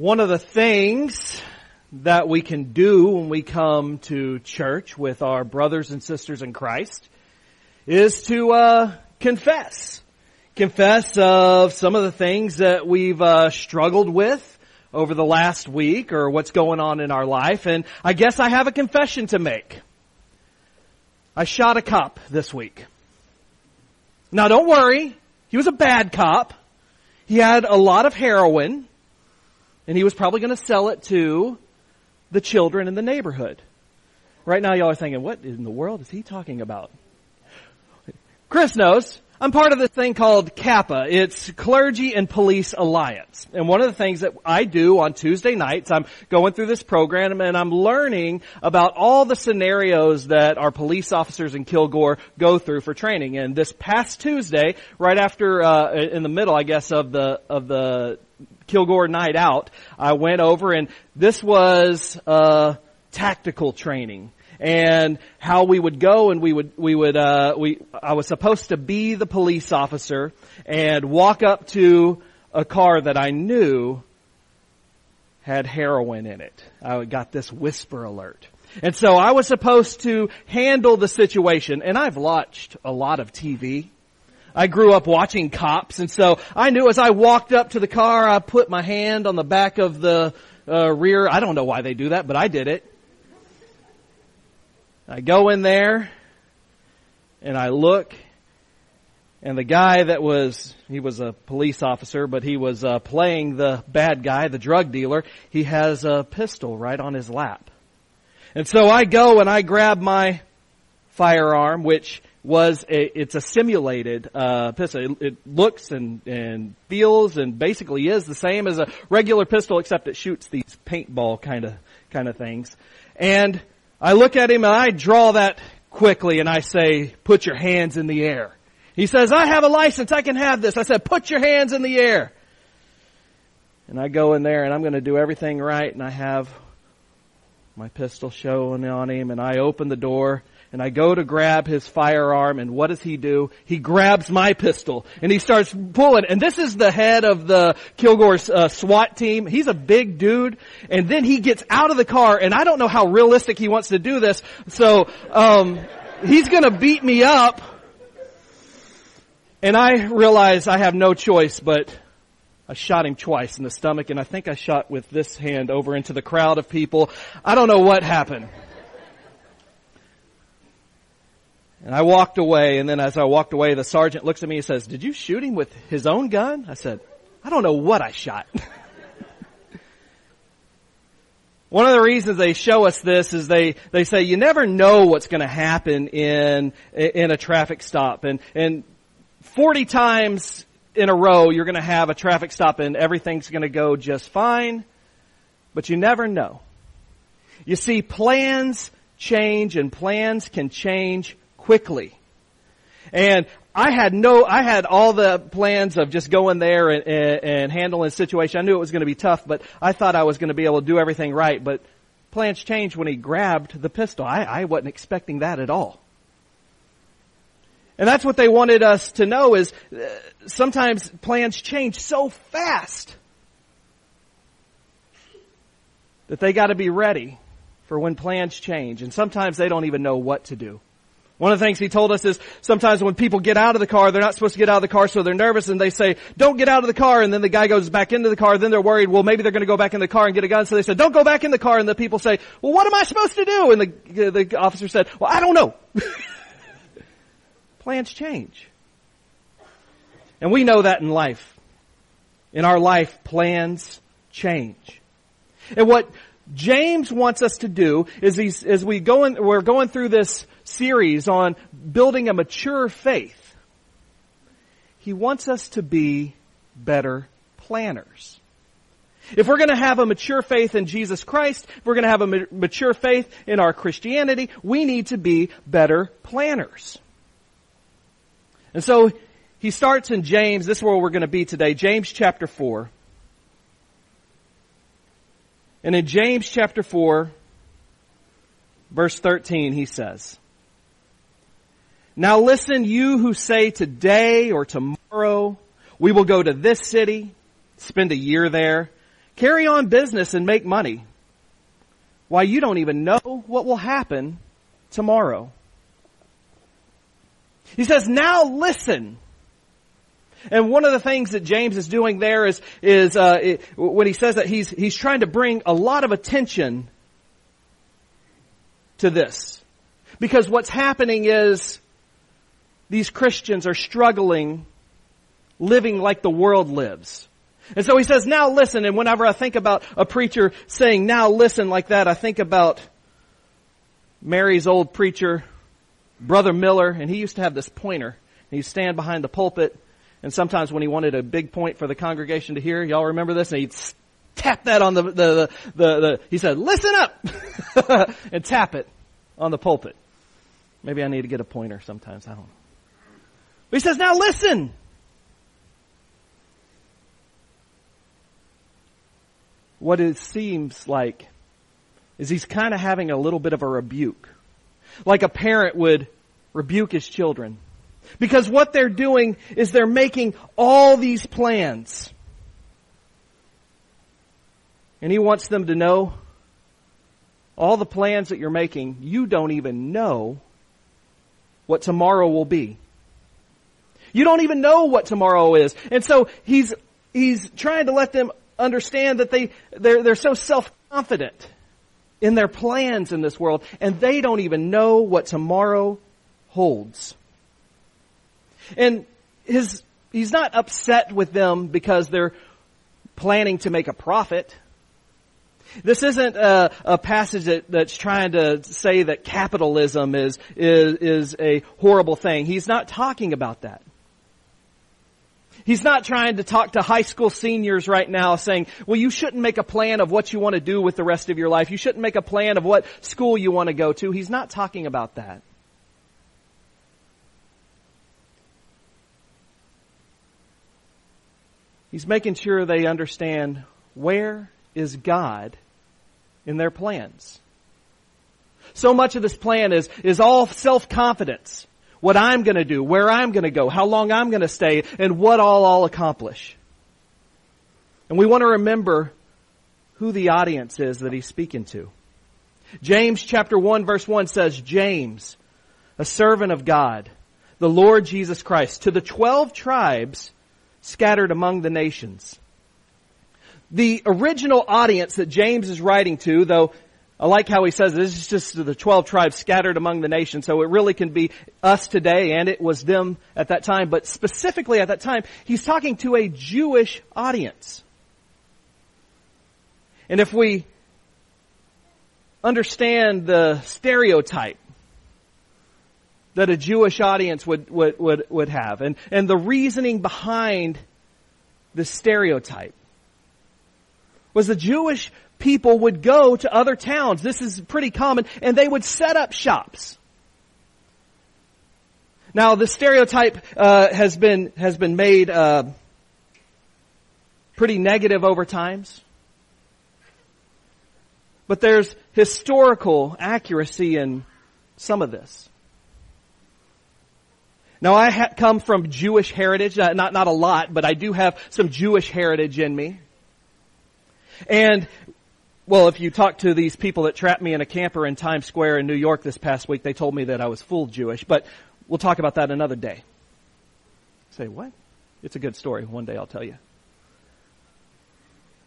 One of the things that we can do when we come to church with our brothers and sisters in Christ is to uh, confess. Confess of some of the things that we've uh, struggled with over the last week or what's going on in our life. And I guess I have a confession to make. I shot a cop this week. Now don't worry. He was a bad cop. He had a lot of heroin and he was probably going to sell it to the children in the neighborhood. Right now y'all are thinking, what in the world is he talking about? Chris knows. I'm part of this thing called CAPA. It's Clergy and Police Alliance. And one of the things that I do on Tuesday nights, I'm going through this program and I'm learning about all the scenarios that our police officers in Kilgore go through for training. And this past Tuesday, right after, uh, in the middle, I guess, of the, of the Kilgore night out, I went over and this was, uh, tactical training and how we would go and we would we would uh, we I was supposed to be the police officer and walk up to a car that I knew had heroin in it. I got this whisper alert. And so I was supposed to handle the situation and I've watched a lot of TV. I grew up watching cops and so I knew as I walked up to the car I put my hand on the back of the uh, rear. I don't know why they do that, but I did it. I go in there and I look and the guy that was, he was a police officer, but he was uh, playing the bad guy, the drug dealer. He has a pistol right on his lap. And so I go and I grab my firearm, which was a, it's a simulated uh, pistol. It, it looks and, and feels and basically is the same as a regular pistol, except it shoots these paintball kind of kind of things. And I look at him and I draw that quickly and I say, put your hands in the air. He says, I have a license, I can have this. I said, put your hands in the air. And I go in there and I'm going to do everything right and I have my pistol showing on him and I open the door and I go to grab his firearm and what does he do? He grabs my pistol and he starts pulling and this is the head of the Kilgore's uh, SWAT team. He's a big dude and then he gets out of the car and I don't know how realistic he wants to do this. So, um, he's gonna beat me up and I realize I have no choice but I shot him twice in the stomach and I think I shot with this hand over into the crowd of people. I don't know what happened. And I walked away, and then as I walked away, the sergeant looks at me and says, did you shoot him with his own gun? I said, I don't know what I shot. One of the reasons they show us this is they, they say you never know what's going to happen in, in a traffic stop. And, and 40 times in a row you're going to have a traffic stop and everything's going to go just fine. But you never know. You see, plans change and plans can change quickly. And I had no, I had all the plans of just going there and, and, and handling the situation. I knew it was going to be tough, but I thought I was going to be able to do everything right. But plans changed when he grabbed the pistol. I, I wasn't expecting that at all. And that's what they wanted us to know is uh, sometimes plans change so fast that they got to be ready for when plans change. And sometimes they don't even know what to do. One of the things he told us is sometimes when people get out of the car, they're not supposed to get out of the car, so they're nervous and they say, don't get out of the car, and then the guy goes back into the car, then they're worried, well maybe they're gonna go back in the car and get a gun, so they said, don't go back in the car, and the people say, well what am I supposed to do? And the, the officer said, well I don't know. Plans change. And we know that in life. In our life, plans change. And what James wants us to do is he's, as we go in, we're going through this series on building a mature faith. He wants us to be better planners. If we're going to have a mature faith in Jesus Christ, if we're going to have a mature faith in our Christianity, we need to be better planners. And so he starts in James, this is where we're going to be today, James chapter 4. And in James chapter 4, verse 13, he says, Now listen, you who say today or tomorrow, we will go to this city, spend a year there, carry on business and make money. Why you don't even know what will happen tomorrow. He says, now listen. And one of the things that James is doing there is, is uh, it, when he says that he's he's trying to bring a lot of attention to this, because what's happening is these Christians are struggling, living like the world lives. And so he says, now listen, and whenever I think about a preacher saying, now listen like that, I think about Mary's old preacher, Brother Miller, and he used to have this pointer. He'd stand behind the pulpit and sometimes when he wanted a big point for the congregation to hear, y'all remember this? And he'd tap that on the, the, the, the, the he said, listen up! and tap it on the pulpit. Maybe I need to get a pointer sometimes, I don't know. But he says, now listen! What it seems like is he's kind of having a little bit of a rebuke. Like a parent would rebuke his children. Because what they're doing is they're making all these plans. And he wants them to know all the plans that you're making, you don't even know what tomorrow will be. You don't even know what tomorrow is. And so he's, he's trying to let them understand that they, they're, they're so self-confident in their plans in this world, and they don't even know what tomorrow holds. And his, he's not upset with them because they're planning to make a profit. This isn't a, a passage that, that's trying to say that capitalism is, is, is a horrible thing. He's not talking about that. He's not trying to talk to high school seniors right now saying, well, you shouldn't make a plan of what you want to do with the rest of your life. You shouldn't make a plan of what school you want to go to. He's not talking about that. He's making sure they understand where is God in their plans. So much of this plan is, is all self-confidence. What I'm gonna do, where I'm gonna go, how long I'm gonna stay, and what all I'll accomplish. And we want to remember who the audience is that he's speaking to. James chapter 1 verse 1 says, James, a servant of God, the Lord Jesus Christ, to the twelve tribes scattered among the nations. The original audience that James is writing to, though I like how he says this is just the 12 tribes scattered among the nations, so it really can be us today and it was them at that time, but specifically at that time, he's talking to a Jewish audience. And if we understand the stereotype that a Jewish audience would, would, would, would have. And, and the reasoning behind the stereotype was the Jewish people would go to other towns. This is pretty common. And they would set up shops. Now, the stereotype uh, has been has been made uh, pretty negative over times, but there's historical accuracy in some of this. Now I ha- come from Jewish heritage, not, not a lot, but I do have some Jewish heritage in me. And, well, if you talk to these people that trapped me in a camper in Times Square in New York this past week, they told me that I was full Jewish, but we'll talk about that another day. Say, what? It's a good story. One day I'll tell you.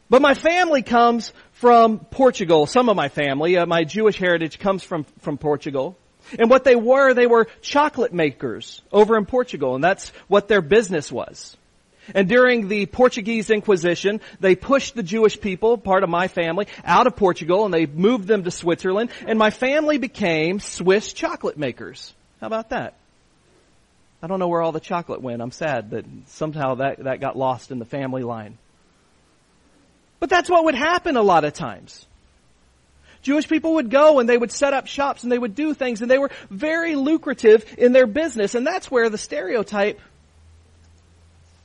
But my family comes from Portugal. Some of my family, uh, my Jewish heritage comes from, from Portugal. And what they were, they were chocolate makers over in Portugal, and that's what their business was. And during the Portuguese Inquisition, they pushed the Jewish people, part of my family, out of Portugal and they moved them to Switzerland, and my family became Swiss chocolate makers. How about that? I don't know where all the chocolate went. I'm sad that somehow that, that got lost in the family line. But that's what would happen a lot of times. Jewish people would go and they would set up shops and they would do things and they were very lucrative in their business and that's where the stereotype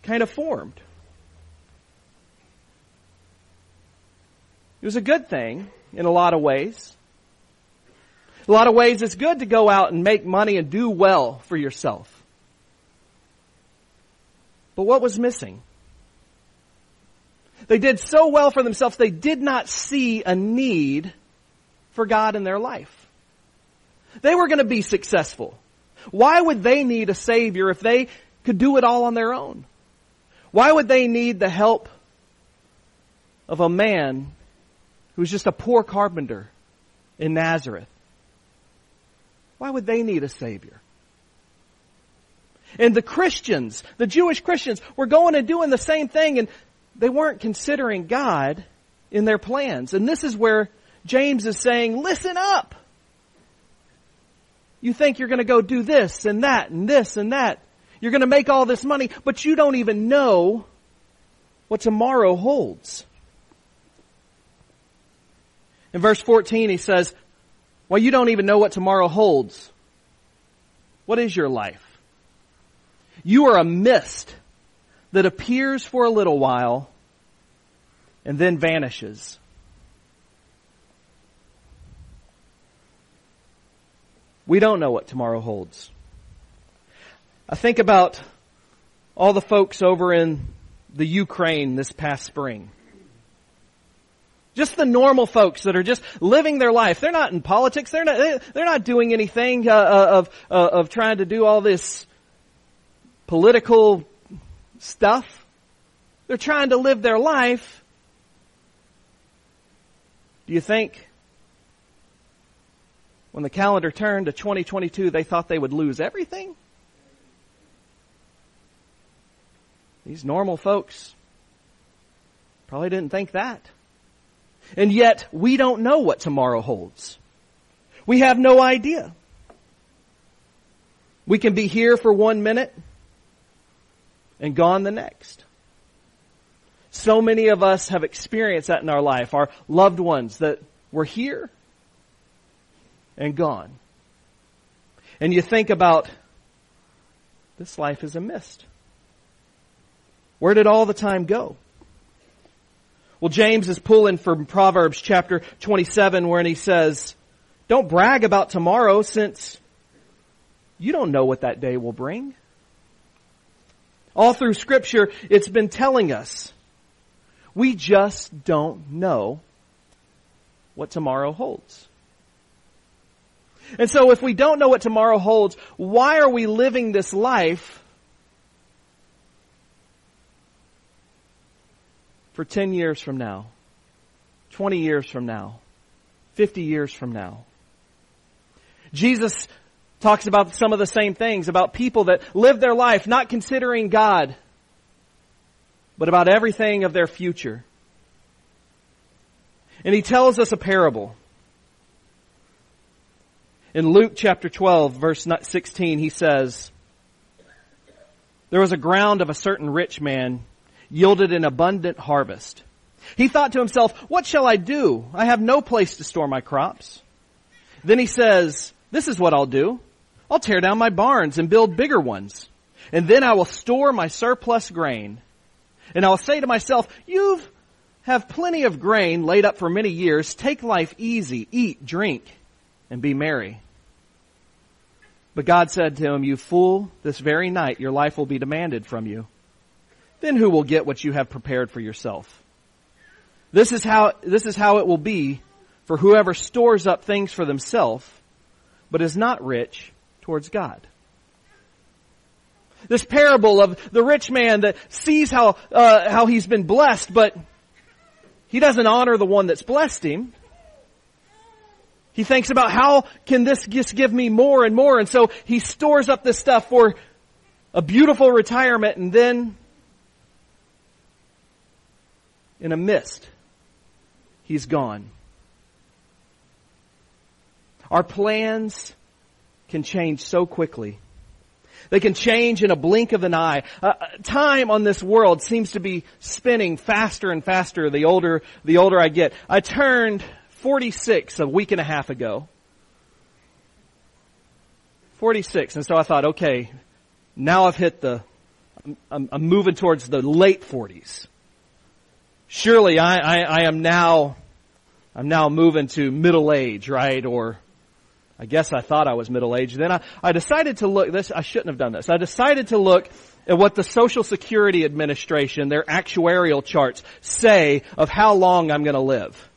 kind of formed. It was a good thing in a lot of ways. A lot of ways it's good to go out and make money and do well for yourself. But what was missing? They did so well for themselves, they did not see a need for God in their life. They were going to be successful. Why would they need a Savior if they could do it all on their own? Why would they need the help of a man who was just a poor carpenter in Nazareth? Why would they need a Savior? And the Christians, the Jewish Christians, were going and doing the same thing and they weren't considering God in their plans. And this is where James is saying, listen up! You think you're going to go do this and that and this and that. You're going to make all this money, but you don't even know what tomorrow holds. In verse 14 he says, well, you don't even know what tomorrow holds. What is your life? You are a mist that appears for a little while and then vanishes. We don't know what tomorrow holds. I think about all the folks over in the Ukraine this past spring. Just the normal folks that are just living their life. They're not in politics. They're not, they're not doing anything uh, uh of, uh, of trying to do all this political stuff. They're trying to live their life. Do you think when the calendar turned to 2022, they thought they would lose everything? These normal folks probably didn't think that. And yet, we don't know what tomorrow holds. We have no idea. We can be here for one minute and gone the next. So many of us have experienced that in our life. Our loved ones that were here and gone. And you think about this life is a mist. Where did all the time go? Well, James is pulling from Proverbs chapter 27 where he says, don't brag about tomorrow since you don't know what that day will bring. All through scripture, it's been telling us we just don't know what tomorrow holds. And so if we don't know what tomorrow holds, why are we living this life for 10 years from now, 20 years from now, 50 years from now? Jesus talks about some of the same things, about people that live their life not considering God, but about everything of their future. And he tells us a parable. In Luke chapter 12 verse 16 he says, There was a ground of a certain rich man yielded an abundant harvest. He thought to himself, what shall I do? I have no place to store my crops. Then he says, this is what I'll do. I'll tear down my barns and build bigger ones. And then I will store my surplus grain. And I'll say to myself, you have plenty of grain laid up for many years. Take life easy, eat, drink, and be merry. But God said to him, you fool, this very night your life will be demanded from you. Then who will get what you have prepared for yourself? This is how, this is how it will be for whoever stores up things for themselves, but is not rich towards God. This parable of the rich man that sees how, uh, how he's been blessed, but he doesn't honor the one that's blessed him. He thinks about how can this just give me more and more, and so he stores up this stuff for a beautiful retirement, and then in a mist, he's gone. Our plans can change so quickly. They can change in a blink of an eye. Uh, time on this world seems to be spinning faster and faster the older, the older I get. I turned 46 a week and a half ago. 46. And so I thought, okay, now I've hit the, I'm, I'm moving towards the late 40s. Surely I, I, I am now, I'm now moving to middle age, right? Or I guess I thought I was middle aged. Then I, I decided to look, this, I shouldn't have done this. I decided to look at what the Social Security Administration, their actuarial charts say of how long I'm going to live.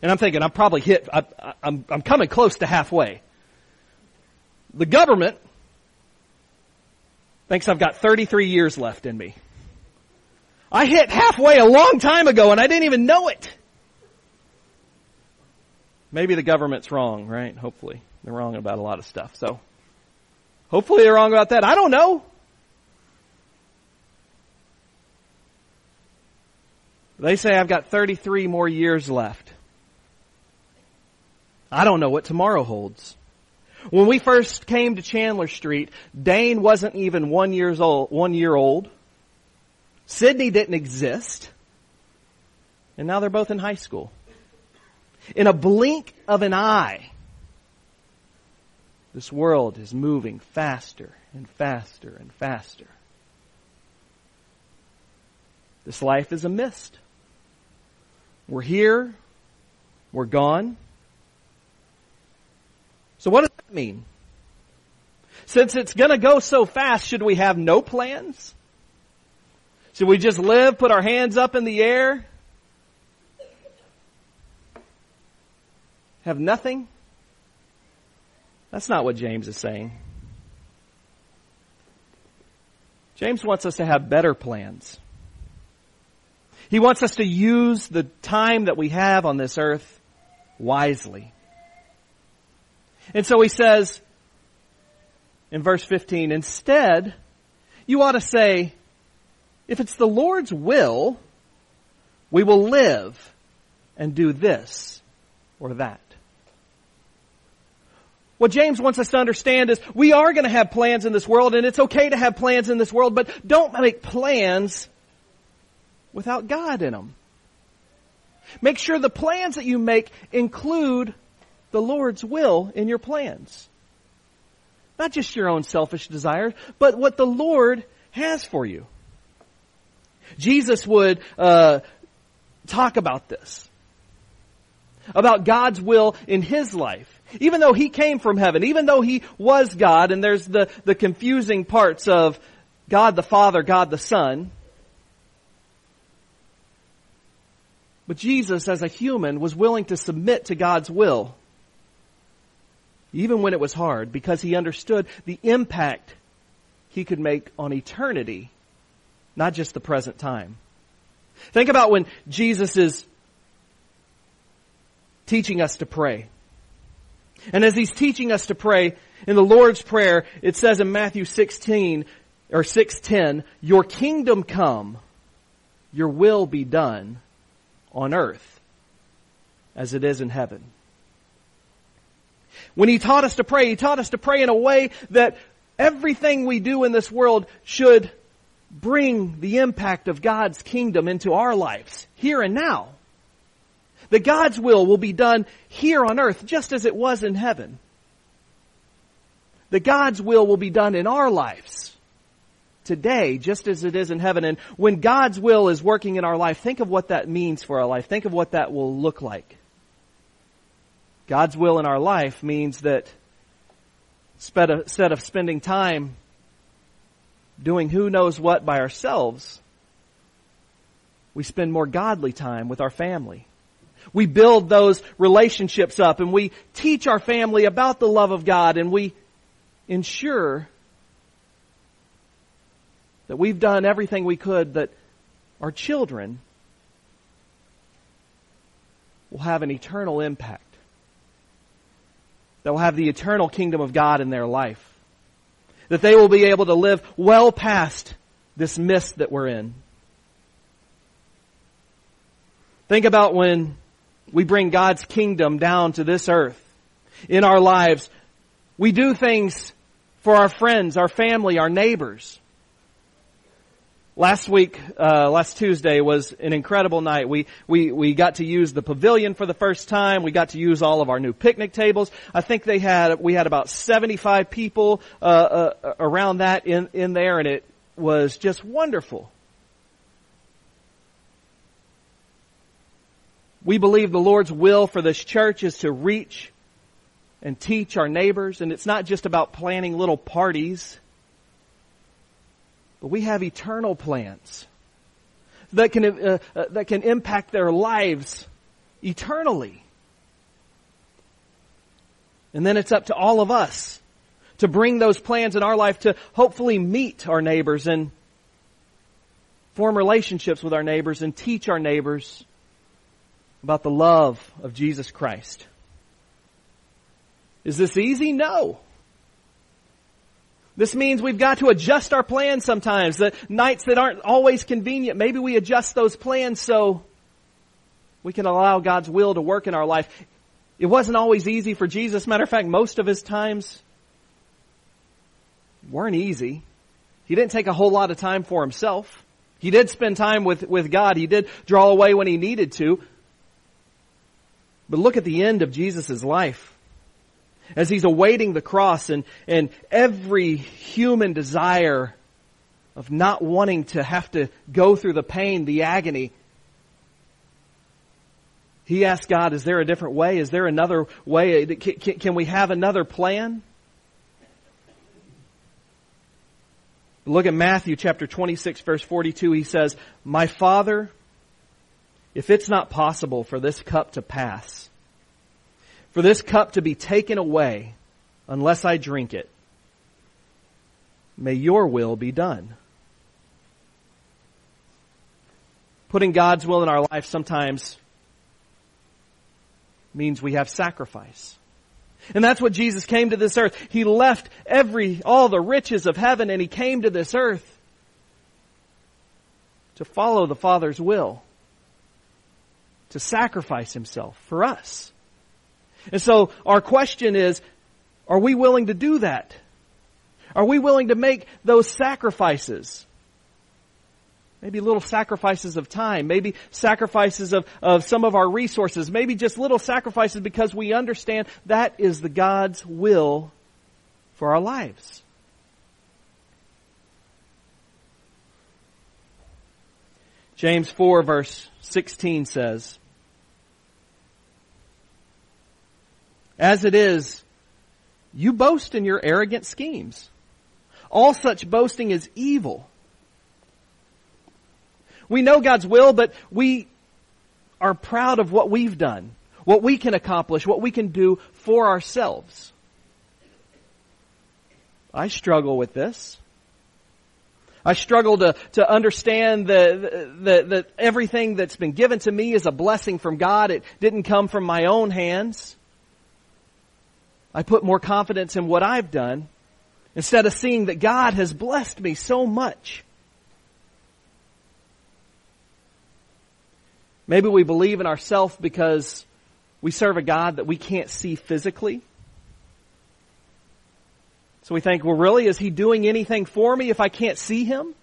And I'm thinking, I'm probably hit, I, I'm, I'm coming close to halfway. The government thinks I've got 33 years left in me. I hit halfway a long time ago and I didn't even know it. Maybe the government's wrong, right? Hopefully. They're wrong about a lot of stuff. So, hopefully they're wrong about that. I don't know. They say I've got 33 more years left. I don't know what tomorrow holds. When we first came to Chandler Street, Dane wasn't even one years old, one year old. Sydney didn't exist. And now they're both in high school. In a blink of an eye, this world is moving faster and faster and faster. This life is a mist. We're here. We're gone. So what does that mean? Since it's gonna go so fast, should we have no plans? Should we just live, put our hands up in the air? Have nothing? That's not what James is saying. James wants us to have better plans. He wants us to use the time that we have on this earth wisely. And so he says in verse 15, instead, you ought to say, if it's the Lord's will, we will live and do this or that. What James wants us to understand is we are going to have plans in this world and it's okay to have plans in this world, but don't make plans without God in them. Make sure the plans that you make include the Lord's will in your plans. Not just your own selfish desires, but what the Lord has for you. Jesus would uh, talk about this, about God's will in his life. Even though he came from heaven, even though he was God, and there's the, the confusing parts of God the Father, God the Son, but Jesus as a human was willing to submit to God's will even when it was hard, because he understood the impact he could make on eternity, not just the present time. Think about when Jesus is teaching us to pray. And as he's teaching us to pray, in the Lord's Prayer, it says in Matthew 16, or 610, your kingdom come, your will be done on earth as it is in heaven. When He taught us to pray, He taught us to pray in a way that everything we do in this world should bring the impact of God's kingdom into our lives, here and now. That God's will will be done here on earth just as it was in heaven. That God's will will be done in our lives today just as it is in heaven. And when God's will is working in our life, think of what that means for our life. Think of what that will look like. God's will in our life means that instead of spending time doing who knows what by ourselves, we spend more godly time with our family. We build those relationships up and we teach our family about the love of God and we ensure that we've done everything we could that our children will have an eternal impact that will have the eternal kingdom of God in their life. That they will be able to live well past this mist that we're in. Think about when we bring God's kingdom down to this earth in our lives. We do things for our friends, our family, our neighbors. Last week, uh, last Tuesday was an incredible night. We, we, we got to use the pavilion for the first time. We got to use all of our new picnic tables. I think they had, we had about 75 people, uh, uh, around that in, in there and it was just wonderful. We believe the Lord's will for this church is to reach and teach our neighbors and it's not just about planning little parties but we have eternal plans that can, uh, uh, that can impact their lives eternally. And then it's up to all of us to bring those plans in our life to hopefully meet our neighbors and form relationships with our neighbors and teach our neighbors about the love of Jesus Christ. Is this easy? No. This means we've got to adjust our plans sometimes. The nights that aren't always convenient, maybe we adjust those plans so we can allow God's will to work in our life. It wasn't always easy for Jesus. Matter of fact, most of his times weren't easy. He didn't take a whole lot of time for himself. He did spend time with, with God. He did draw away when he needed to. But look at the end of Jesus' life as he's awaiting the cross and, and every human desire of not wanting to have to go through the pain, the agony. He asked God, is there a different way? Is there another way? Can, can we have another plan? Look at Matthew chapter 26 verse 42. He says, My Father, if it's not possible for this cup to pass, for this cup to be taken away unless I drink it. May your will be done. Putting God's will in our life sometimes means we have sacrifice. And that's what Jesus came to this earth. He left every, all the riches of heaven and He came to this earth to follow the Father's will. To sacrifice Himself for us. And so our question is, are we willing to do that? Are we willing to make those sacrifices? Maybe little sacrifices of time, maybe sacrifices of, of some of our resources, maybe just little sacrifices because we understand that is the God's will for our lives. James 4 verse 16 says, As it is, you boast in your arrogant schemes. All such boasting is evil. We know God's will, but we are proud of what we've done, what we can accomplish, what we can do for ourselves. I struggle with this. I struggle to, to understand that everything that's been given to me is a blessing from God. It didn't come from my own hands. I put more confidence in what I've done instead of seeing that God has blessed me so much. Maybe we believe in ourselves because we serve a God that we can't see physically. So we think, well really, is He doing anything for me if I can't see Him?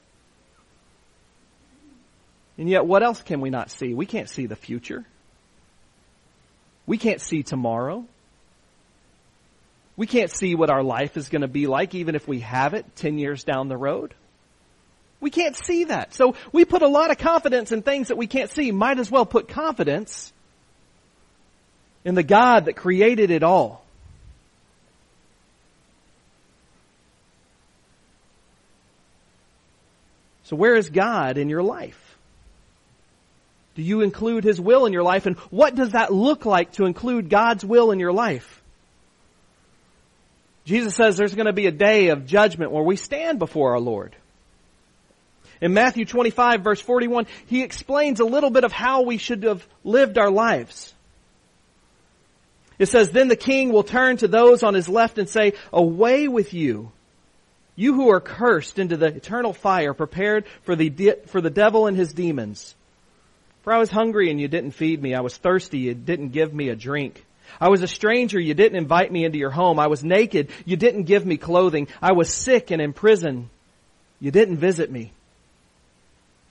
And yet what else can we not see? We can't see the future. We can't see tomorrow. We can't see what our life is going to be like even if we have it 10 years down the road. We can't see that. So we put a lot of confidence in things that we can't see. Might as well put confidence in the God that created it all. So where is God in your life? Do you include His will in your life? And what does that look like to include God's will in your life? Jesus says there's going to be a day of judgment where we stand before our Lord. In Matthew 25 verse 41, he explains a little bit of how we should have lived our lives. It says, then the king will turn to those on his left and say, away with you, you who are cursed into the eternal fire prepared for the, de- for the devil and his demons. For I was hungry and you didn't feed me. I was thirsty. You didn't give me a drink. I was a stranger, you didn't invite me into your home. I was naked, you didn't give me clothing. I was sick and in prison, you didn't visit me.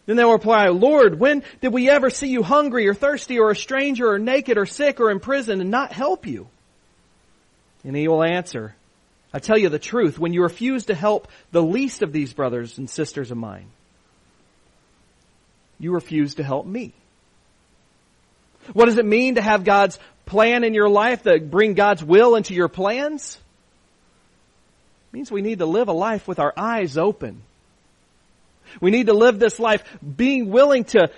Then they'll reply, Lord, when did we ever see you hungry or thirsty or a stranger or naked or sick or in prison and not help you? And he will answer, I tell you the truth, when you refuse to help the least of these brothers and sisters of mine, you refuse to help me. What does it mean to have God's plan in your life that bring God's will into your plans? It means we need to live a life with our eyes open We need to live this life being willing to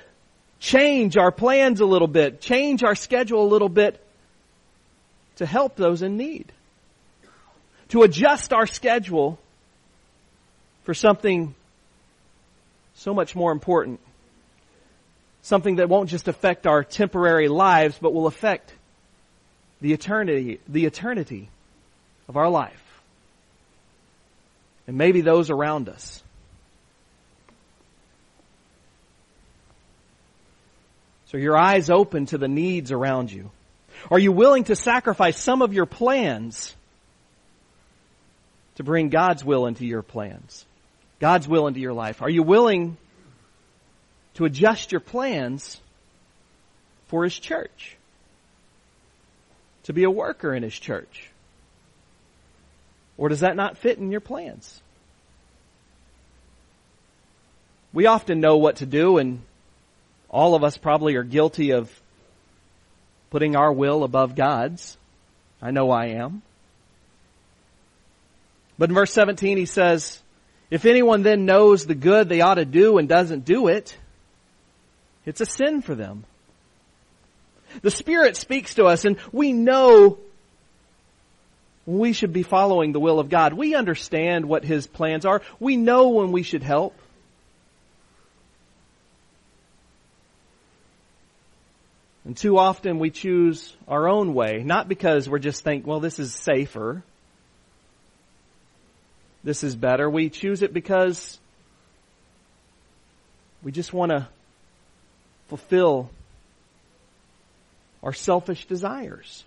change our plans a little bit, change our schedule a little bit to help those in need. To adjust our schedule for something so much more important. Something that won't just affect our temporary lives, but will affect the eternity, the eternity of our life. And maybe those around us. So your eyes open to the needs around you. Are you willing to sacrifice some of your plans to bring God's will into your plans? God's will into your life? Are you willing to adjust your plans for His church? To be a worker in His church? Or does that not fit in your plans? We often know what to do and all of us probably are guilty of putting our will above God's. I know I am. But in verse 17 he says, if anyone then knows the good they ought to do and doesn't do it, it's a sin for them. The Spirit speaks to us and we know we should be following the will of God. We understand what His plans are. We know when we should help. And too often we choose our own way, not because we're just think, well, this is safer. This is better. We choose it because we just want to fulfill our selfish desires.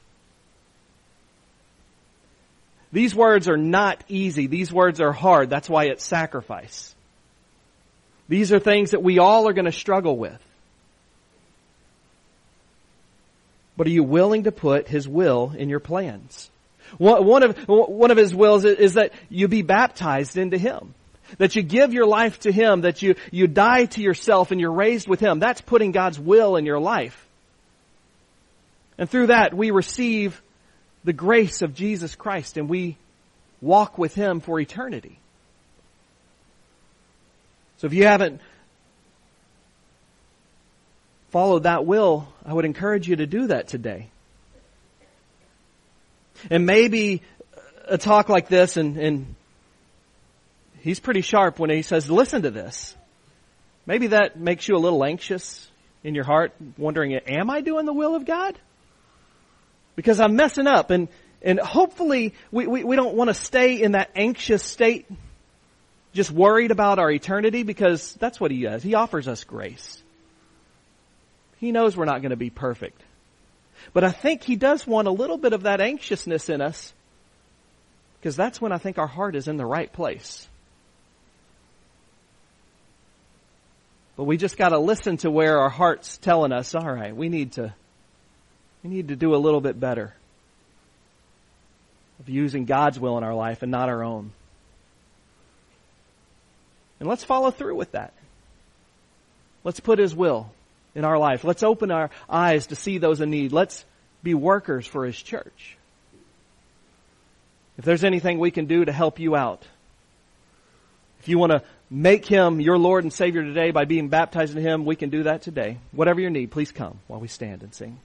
These words are not easy. These words are hard. That's why it's sacrifice. These are things that we all are going to struggle with. But are you willing to put His will in your plans? One of, one of His wills is that you be baptized into Him. That you give your life to Him, that you, you die to yourself and you're raised with Him. That's putting God's will in your life. And through that we receive the grace of Jesus Christ and we walk with Him for eternity. So if you haven't followed that will, I would encourage you to do that today. And maybe a talk like this and, and he's pretty sharp when he says, listen to this. Maybe that makes you a little anxious in your heart, wondering, am I doing the will of God? Because I'm messing up and, and hopefully we, we, we don't want to stay in that anxious state, just worried about our eternity because that's what he does. He offers us grace. He knows we're not going to be perfect. But I think He does want a little bit of that anxiousness in us because that's when I think our heart is in the right place. But we just got to listen to where our heart's telling us, all right, we need to we need to do a little bit better of using God's will in our life and not our own. And let's follow through with that. Let's put His will in our life. Let's open our eyes to see those in need. Let's be workers for His church. If there's anything we can do to help you out, if you want to make Him your Lord and Savior today by being baptized in Him, we can do that today. Whatever your need, please come while we stand and sing.